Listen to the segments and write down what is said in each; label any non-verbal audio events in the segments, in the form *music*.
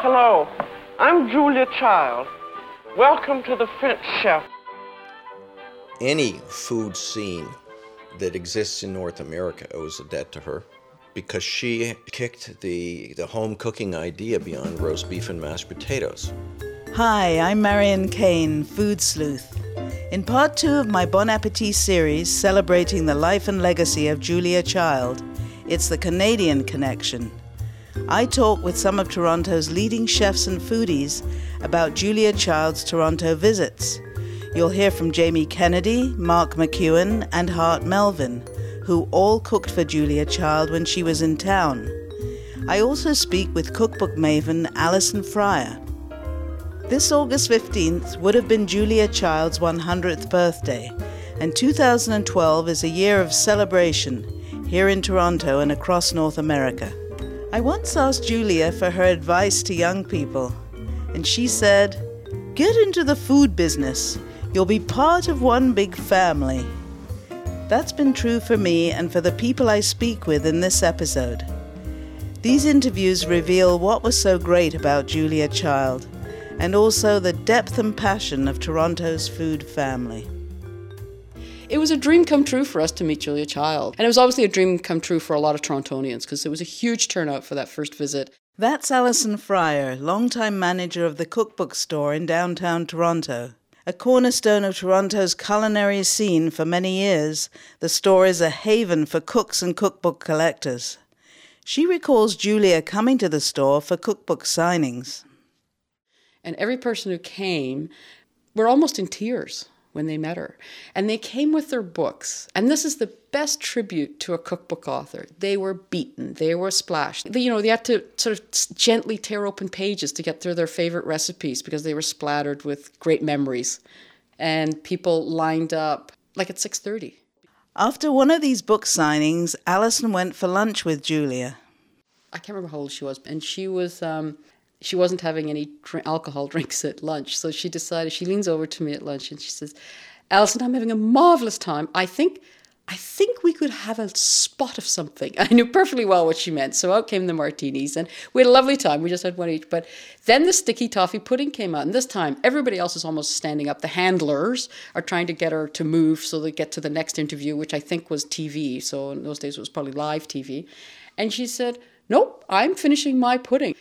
Hello, I'm Julia Child. Welcome to the French Chef. Any food scene that exists in North America owes a debt to her because she kicked the, the home cooking idea beyond roast beef and mashed potatoes. Hi, I'm Marion Kane, food sleuth. In part two of my Bon Appetit series celebrating the life and legacy of Julia Child, it's the Canadian connection. I talk with some of Toronto's leading chefs and foodies about Julia Child's Toronto visits. You'll hear from Jamie Kennedy, Mark McEwan, and Hart Melvin, who all cooked for Julia Child when she was in town. I also speak with cookbook maven Alison Fryer. This August 15th would have been Julia Child's 100th birthday, and 2012 is a year of celebration here in Toronto and across North America. I once asked Julia for her advice to young people, and she said, Get into the food business. You'll be part of one big family. That's been true for me and for the people I speak with in this episode. These interviews reveal what was so great about Julia Child, and also the depth and passion of Toronto's food family. It was a dream come true for us to meet Julia Child. And it was obviously a dream come true for a lot of Torontonians because there was a huge turnout for that first visit. That's Alison Fryer, longtime manager of the cookbook store in downtown Toronto. A cornerstone of Toronto's culinary scene for many years, the store is a haven for cooks and cookbook collectors. She recalls Julia coming to the store for cookbook signings. And every person who came were almost in tears when they met her. And they came with their books. And this is the best tribute to a cookbook author. They were beaten, they were splashed. They, you know, they had to sort of gently tear open pages to get through their favorite recipes because they were splattered with great memories. And people lined up like at 6:30. After one of these book signings, Alison went for lunch with Julia. I can't remember how old she was, and she was um, she wasn't having any drink, alcohol *laughs* drinks at lunch. So she decided, she leans over to me at lunch and she says, Alison, I'm having a marvelous time. I think, I think we could have a spot of something. *laughs* I knew perfectly well what she meant. So out came the martinis and we had a lovely time. We just had one each. But then the sticky toffee pudding came out. And this time everybody else is almost standing up. The handlers are trying to get her to move so they get to the next interview, which I think was TV. So in those days it was probably live TV. And she said, Nope, I'm finishing my pudding.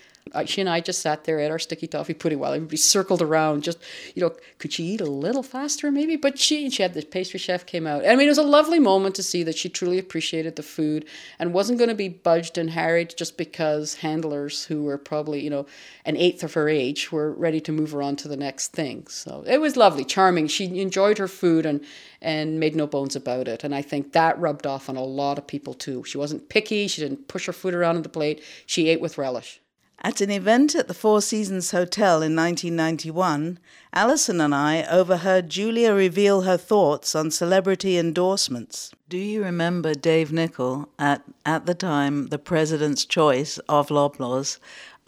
She and I just sat there at our sticky toffee pudding while everybody circled around. Just you know, could she eat a little faster maybe? But she she had the pastry chef came out. I mean, it was a lovely moment to see that she truly appreciated the food and wasn't going to be budged and harried just because handlers who were probably you know an eighth of her age were ready to move her on to the next thing. So it was lovely, charming. She enjoyed her food and and made no bones about it. And I think that rubbed off on a lot of people too. She wasn't picky. She didn't push her food around on the plate. She ate with relish. At an event at the Four Seasons Hotel in 1991, Alison and I overheard Julia reveal her thoughts on celebrity endorsements. Do you remember Dave Nichol, at, at the time the President's Choice of Loblaws,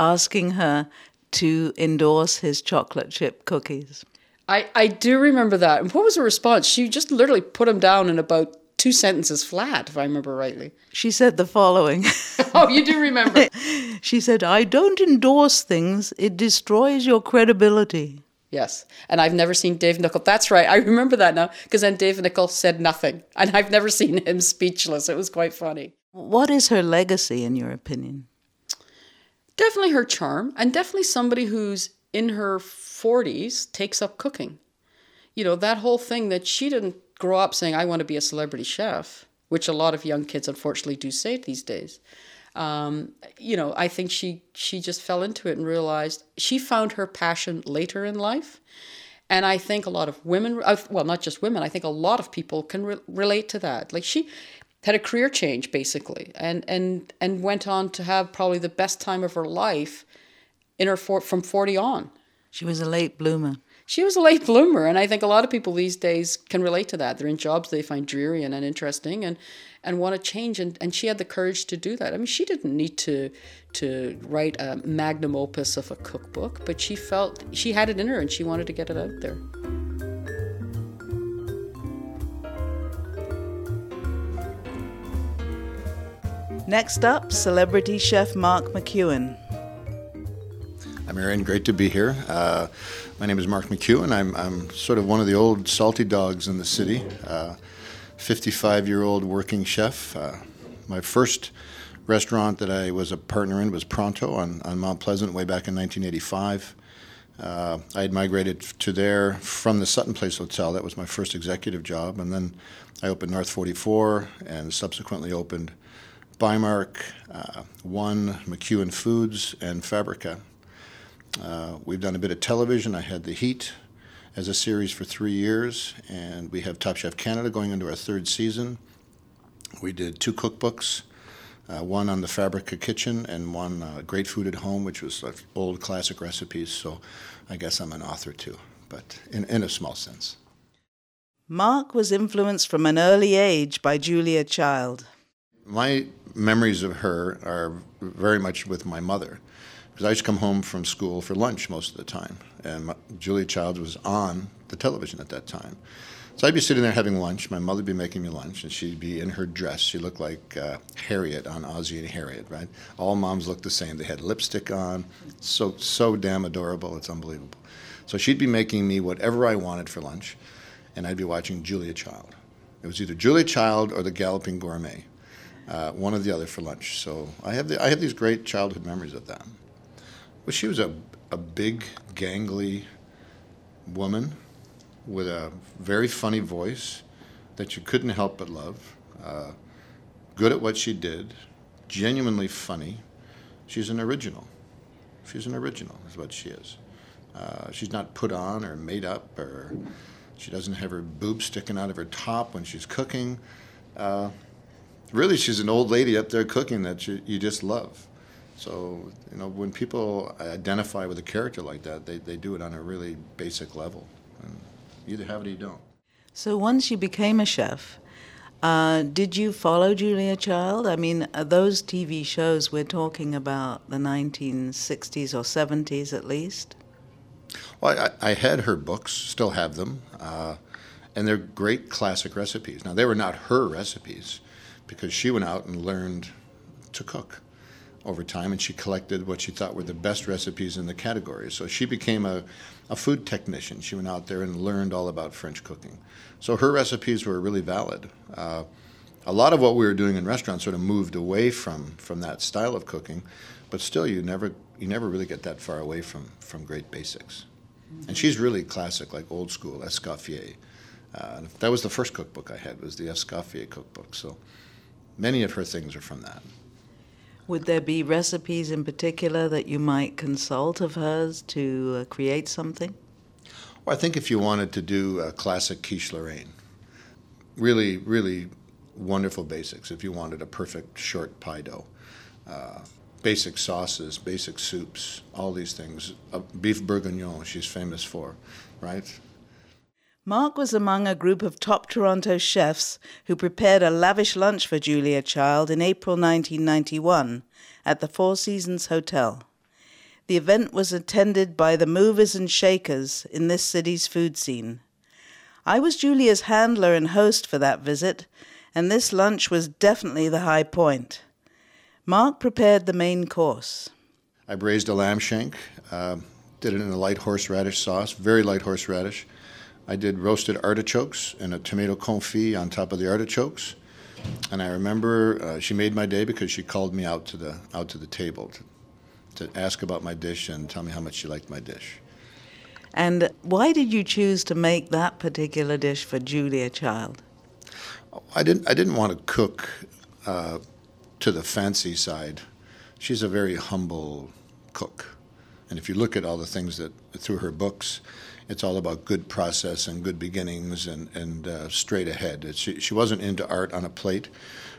asking her to endorse his chocolate chip cookies? I, I do remember that. And what was her response? She just literally put him down in about two sentences flat, if I remember rightly. She said the following *laughs* Oh, you do remember. *laughs* She said, I don't endorse things, it destroys your credibility. Yes. And I've never seen Dave Nichol. That's right. I remember that now because then Dave Nichol said nothing. And I've never seen him speechless. It was quite funny. What is her legacy, in your opinion? Definitely her charm, and definitely somebody who's in her 40s takes up cooking. You know, that whole thing that she didn't grow up saying, I want to be a celebrity chef, which a lot of young kids unfortunately do say these days. Um, you know, I think she she just fell into it and realized she found her passion later in life. And I think a lot of women, uh, well, not just women, I think a lot of people can re- relate to that. Like she had a career change basically, and and and went on to have probably the best time of her life in her for, from forty on. She was a late bloomer she was a late bloomer and i think a lot of people these days can relate to that. They're in jobs they find dreary and uninteresting and and want to change and, and she had the courage to do that. I mean she didn't need to to write a magnum opus of a cookbook but she felt she had it in her and she wanted to get it out there. Next up, celebrity chef Mark McEwan. I'm Aaron. Great to be here. Uh, my name is Mark McEwan. I'm, I'm sort of one of the old salty dogs in the city. 55 uh, year old working chef. Uh, my first restaurant that I was a partner in was Pronto on, on Mount Pleasant way back in 1985. Uh, I had migrated to there from the Sutton Place Hotel. That was my first executive job. And then I opened North 44 and subsequently opened Bymark, uh, One, McEwan Foods, and Fabbrica. Uh, we've done a bit of television. I had The Heat as a series for three years, and we have Top Chef Canada going into our third season. We did two cookbooks, uh, one on the Fabbrica kitchen and one uh, Great Food at Home, which was like old classic recipes. So I guess I'm an author too, but in, in a small sense. Mark was influenced from an early age by Julia Child. My memories of her are very much with my mother because I used to come home from school for lunch most of the time, and my, Julia Childs was on the television at that time. So I'd be sitting there having lunch. My mother'd be making me lunch, and she'd be in her dress. She looked like uh, Harriet on Ozzie and Harriet, right? All moms looked the same. They had lipstick on, so so damn adorable. It's unbelievable. So she'd be making me whatever I wanted for lunch, and I'd be watching Julia Child. It was either Julia Child or The Galloping Gourmet, uh, one or the other for lunch. So I have the, I have these great childhood memories of that. She was a, a big, gangly woman with a very funny voice that you couldn't help but love. Uh, good at what she did, genuinely funny. She's an original. She's an original, is what she is. Uh, she's not put on or made up, or she doesn't have her boobs sticking out of her top when she's cooking. Uh, really, she's an old lady up there cooking that you, you just love. So, you know, when people identify with a character like that, they, they do it on a really basic level. And you either have it or you don't. So, once you became a chef, uh, did you follow Julia Child? I mean, those TV shows we're talking about the 1960s or 70s at least? Well, I, I had her books, still have them, uh, and they're great classic recipes. Now, they were not her recipes because she went out and learned to cook over time, and she collected what she thought were the best recipes in the category. So she became a, a food technician. She went out there and learned all about French cooking. So her recipes were really valid. Uh, a lot of what we were doing in restaurants sort of moved away from, from that style of cooking, but still, you never you never really get that far away from, from great basics. And she's really classic, like old school Escoffier. Uh, that was the first cookbook I had was the Escoffier cookbook. So many of her things are from that. Would there be recipes in particular that you might consult of hers to uh, create something? Well, I think if you wanted to do a classic quiche Lorraine, really, really wonderful basics. If you wanted a perfect short pie dough, uh, basic sauces, basic soups, all these things. Uh, beef bourguignon, she's famous for, right? Mark was among a group of top Toronto chefs who prepared a lavish lunch for Julia Child in April 1991 at the Four Seasons Hotel. The event was attended by the movers and shakers in this city's food scene. I was Julia's handler and host for that visit, and this lunch was definitely the high point. Mark prepared the main course. I braised a lamb shank, uh, did it in a light horseradish sauce, very light horseradish I did roasted artichokes and a tomato confit on top of the artichokes. And I remember uh, she made my day because she called me out to the out to the table to, to ask about my dish and tell me how much she liked my dish. And why did you choose to make that particular dish for Julia Child? I didn't. I didn't want to cook uh, to the fancy side. She's a very humble cook, and if you look at all the things that through her books, it's all about good process and good beginnings and, and uh, straight ahead. She, she wasn't into art on a plate.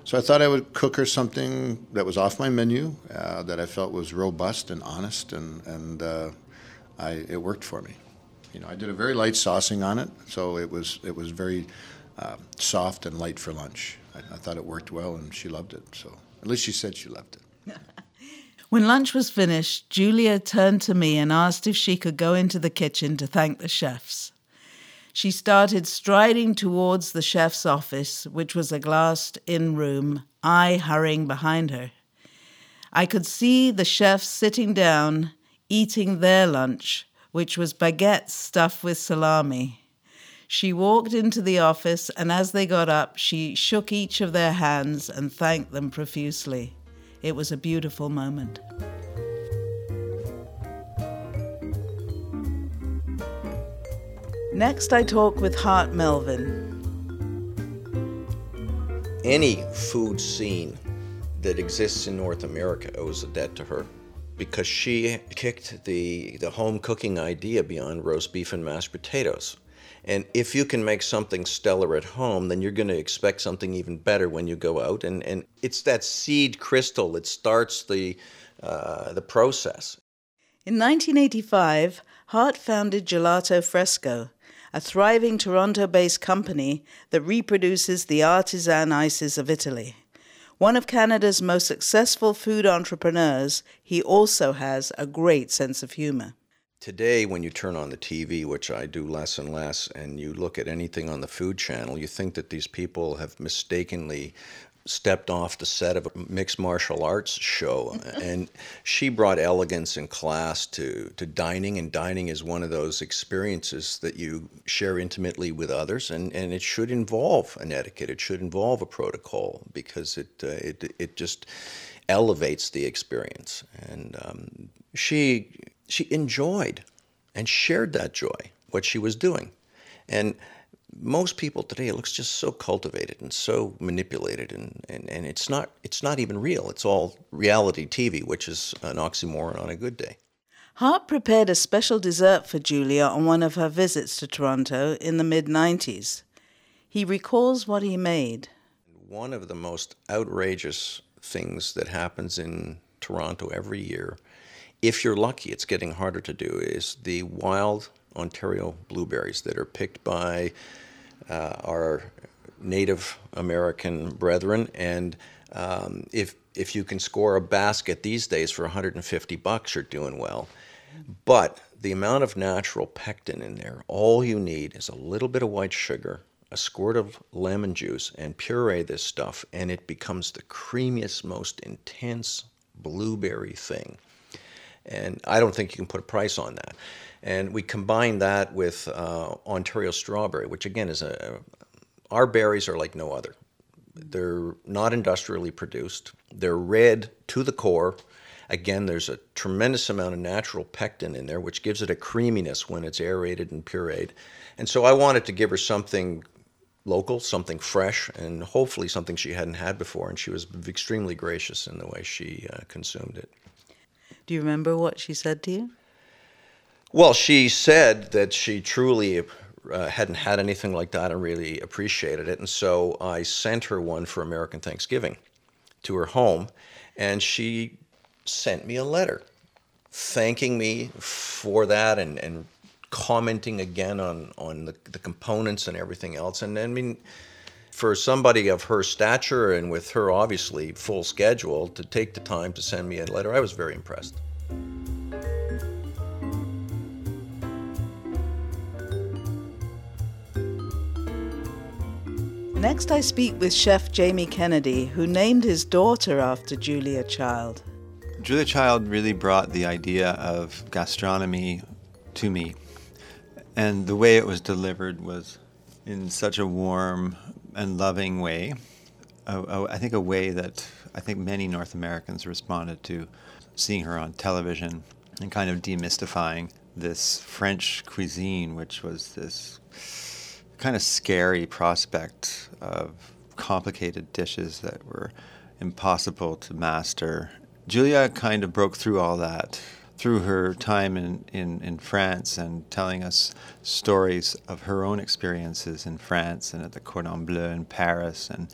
So I thought I would cook her something that was off my menu, uh, that I felt was robust and honest, and, and uh, I, it worked for me. You know, I did a very light saucing on it, so it was, it was very uh, soft and light for lunch. I, I thought it worked well, and she loved it. So at least she said she loved it. When lunch was finished, Julia turned to me and asked if she could go into the kitchen to thank the chefs. She started striding towards the chef's office, which was a glassed in room, I hurrying behind her. I could see the chefs sitting down, eating their lunch, which was baguettes stuffed with salami. She walked into the office, and as they got up, she shook each of their hands and thanked them profusely. It was a beautiful moment. Next, I talk with Hart Melvin. Any food scene that exists in North America owes a debt to her because she kicked the, the home cooking idea beyond roast beef and mashed potatoes. And if you can make something stellar at home, then you're going to expect something even better when you go out. And, and it's that seed crystal that starts the, uh, the process. In 1985, Hart founded Gelato Fresco, a thriving Toronto based company that reproduces the artisan ices of Italy. One of Canada's most successful food entrepreneurs, he also has a great sense of humor. Today, when you turn on the TV, which I do less and less, and you look at anything on the Food Channel, you think that these people have mistakenly stepped off the set of a mixed martial arts show. *laughs* and she brought elegance and class to, to dining, and dining is one of those experiences that you share intimately with others, and, and it should involve an etiquette, it should involve a protocol, because it, uh, it, it just elevates the experience. And um, she she enjoyed and shared that joy, what she was doing. And most people today it looks just so cultivated and so manipulated and, and, and it's not it's not even real. It's all reality TV, which is an oxymoron on a good day. Hart prepared a special dessert for Julia on one of her visits to Toronto in the mid 90s. He recalls what he made. One of the most outrageous things that happens in Toronto every year if you're lucky, it's getting harder to do, is the wild Ontario blueberries that are picked by uh, our Native American brethren. And um, if, if you can score a basket these days for 150 bucks, you're doing well. But the amount of natural pectin in there, all you need is a little bit of white sugar, a squirt of lemon juice, and puree this stuff, and it becomes the creamiest, most intense blueberry thing. And I don't think you can put a price on that. And we combine that with uh, Ontario strawberry, which again is a, our berries are like no other. They're not industrially produced. They're red to the core. Again, there's a tremendous amount of natural pectin in there, which gives it a creaminess when it's aerated and pureed. And so I wanted to give her something local, something fresh, and hopefully something she hadn't had before. And she was extremely gracious in the way she uh, consumed it. Do you remember what she said to you? Well, she said that she truly uh, hadn't had anything like that and really appreciated it. And so I sent her one for American Thanksgiving to her home, and she sent me a letter thanking me for that and, and commenting again on, on the, the components and everything else. And I mean, for somebody of her stature and with her obviously full schedule to take the time to send me a letter, I was very impressed. Next, I speak with chef Jamie Kennedy, who named his daughter after Julia Child. Julia Child really brought the idea of gastronomy to me. And the way it was delivered was in such a warm, and loving way. I think a way that I think many North Americans responded to seeing her on television and kind of demystifying this French cuisine, which was this kind of scary prospect of complicated dishes that were impossible to master. Julia kind of broke through all that through her time in, in, in France and telling us stories of her own experiences in France and at the Cordon Bleu in Paris and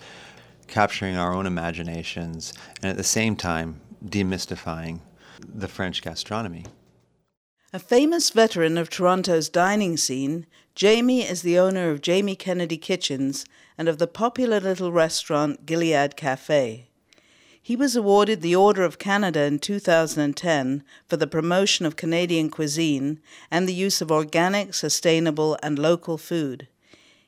capturing our own imaginations and at the same time demystifying the French gastronomy. A famous veteran of Toronto's dining scene, Jamie is the owner of Jamie Kennedy Kitchens and of the popular little restaurant Gilead Cafe. He was awarded the Order of Canada in 2010 for the promotion of Canadian cuisine and the use of organic, sustainable, and local food.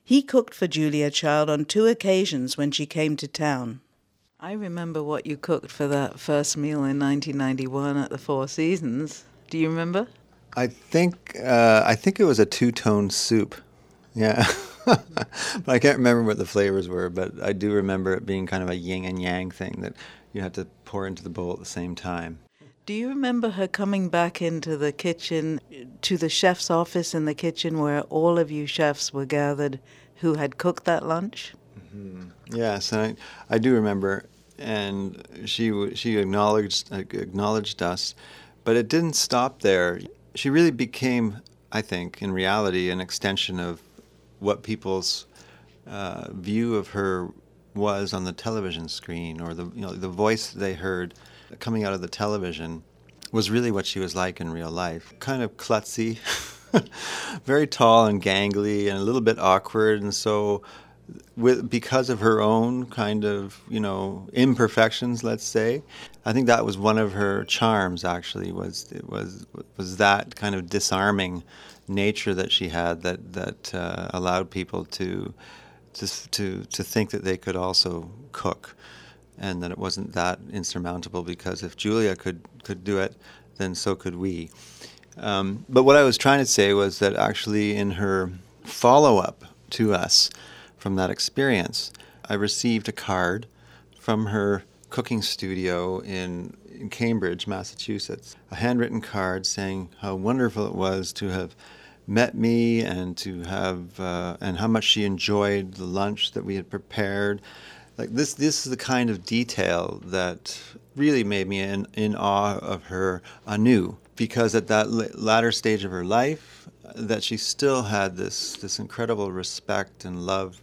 He cooked for Julia Child on two occasions when she came to town. I remember what you cooked for that first meal in 1991 at the Four Seasons. Do you remember? I think uh, I think it was a two-tone soup. Yeah, *laughs* but I can't remember what the flavors were. But I do remember it being kind of a yin and yang thing that you had to pour into the bowl at the same time. Do you remember her coming back into the kitchen, to the chef's office in the kitchen where all of you chefs were gathered who had cooked that lunch? Yes, and I, I do remember, and she she acknowledged acknowledged us, but it didn't stop there. She really became, I think, in reality, an extension of what people's uh, view of her was on the television screen, or the you know the voice they heard coming out of the television was really what she was like in real life. Kind of klutzy, *laughs* very tall and gangly, and a little bit awkward, and so with because of her own kind of you know imperfections let's say i think that was one of her charms actually was it was was that kind of disarming nature that she had that that uh, allowed people to to to to think that they could also cook and that it wasn't that insurmountable because if julia could could do it then so could we um, but what i was trying to say was that actually in her follow-up to us from that experience. I received a card from her cooking studio in, in Cambridge, Massachusetts, a handwritten card saying how wonderful it was to have met me and to have uh, and how much she enjoyed the lunch that we had prepared. Like this, this is the kind of detail that really made me in, in awe of her anew. Because at that latter stage of her life, that she still had this this incredible respect and love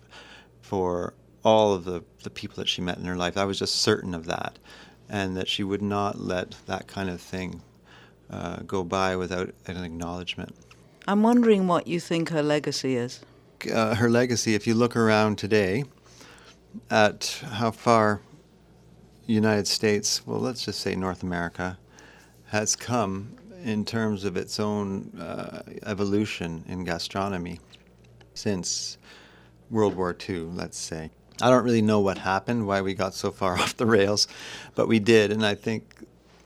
for all of the, the people that she met in her life. I was just certain of that, and that she would not let that kind of thing uh, go by without an acknowledgement. I'm wondering what you think her legacy is. Uh, her legacy, if you look around today at how far United States, well, let's just say North America, has come in terms of its own uh, evolution in gastronomy since World War II, let's say. I don't really know what happened, why we got so far *laughs* off the rails, but we did. And I think,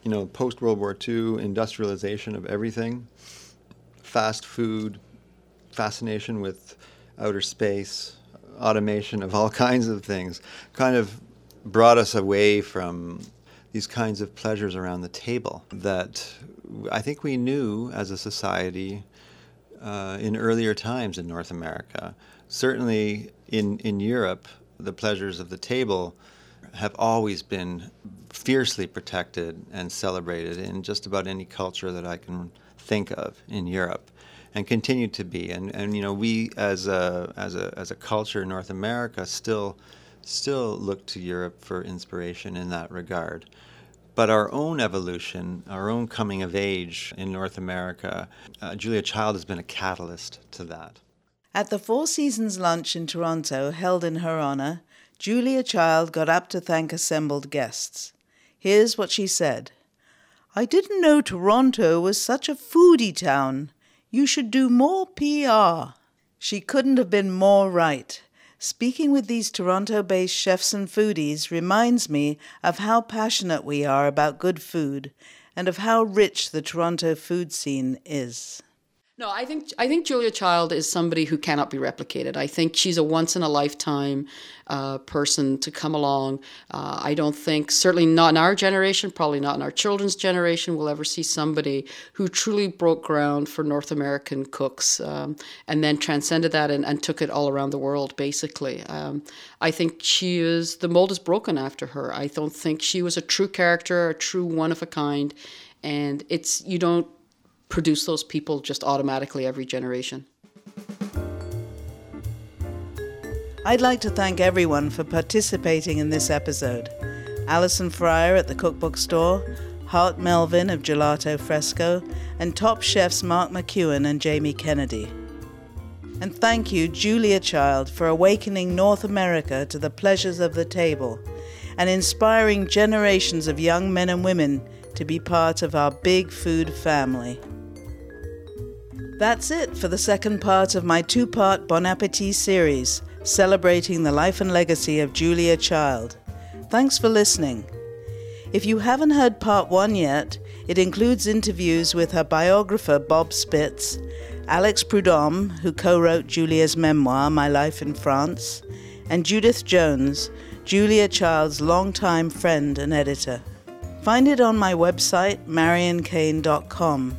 you know, post World War II, industrialization of everything, fast food, fascination with outer space, automation of all *laughs* kinds of things, kind of brought us away from these kinds of pleasures around the table that I think we knew as a society uh, in earlier times in North America. Certainly in, in Europe, the pleasures of the table have always been fiercely protected and celebrated in just about any culture that I can think of in Europe and continue to be. And, and you know, we as a, as, a, as a culture in North America still, still look to Europe for inspiration in that regard. But our own evolution, our own coming of age in North America, uh, Julia Child has been a catalyst to that. At the Four Seasons lunch in Toronto, held in her honor, Julia Child got up to thank assembled guests. Here's what she said I didn't know Toronto was such a foodie town. You should do more PR. She couldn't have been more right. Speaking with these Toronto based chefs and foodies reminds me of how passionate we are about good food and of how rich the Toronto food scene is. No, I think I think Julia Child is somebody who cannot be replicated. I think she's a once in a lifetime uh, person to come along. Uh, I don't think, certainly not in our generation, probably not in our children's generation, we'll ever see somebody who truly broke ground for North American cooks um, and then transcended that and, and, took it all around the world. Basically, um, I think she is the mold is broken after her. I don't think she was a true character, a true one of a kind, and it's you don't produce those people just automatically every generation. I'd like to thank everyone for participating in this episode. Alison Fryer at the Cookbook Store, Hart Melvin of Gelato Fresco, and top chefs Mark McEwan and Jamie Kennedy. And thank you, Julia Child, for awakening North America to the pleasures of the table and inspiring generations of young men and women to be part of our big food family. That's it for the second part of my two part Bon Appetit series, celebrating the life and legacy of Julia Child. Thanks for listening. If you haven't heard part one yet, it includes interviews with her biographer Bob Spitz, Alex Prud'homme, who co wrote Julia's memoir, My Life in France, and Judith Jones, Julia Child's longtime friend and editor. Find it on my website, marionkane.com,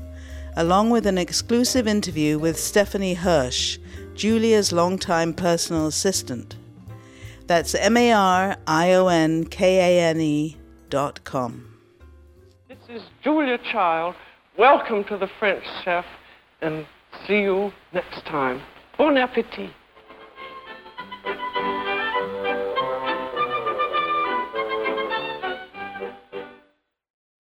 along with an exclusive interview with Stephanie Hersh, Julia's longtime personal assistant. That's M A R I O N K A N E dot com. This is Julia Child. Welcome to the French Chef, and see you next time. Bon appetit.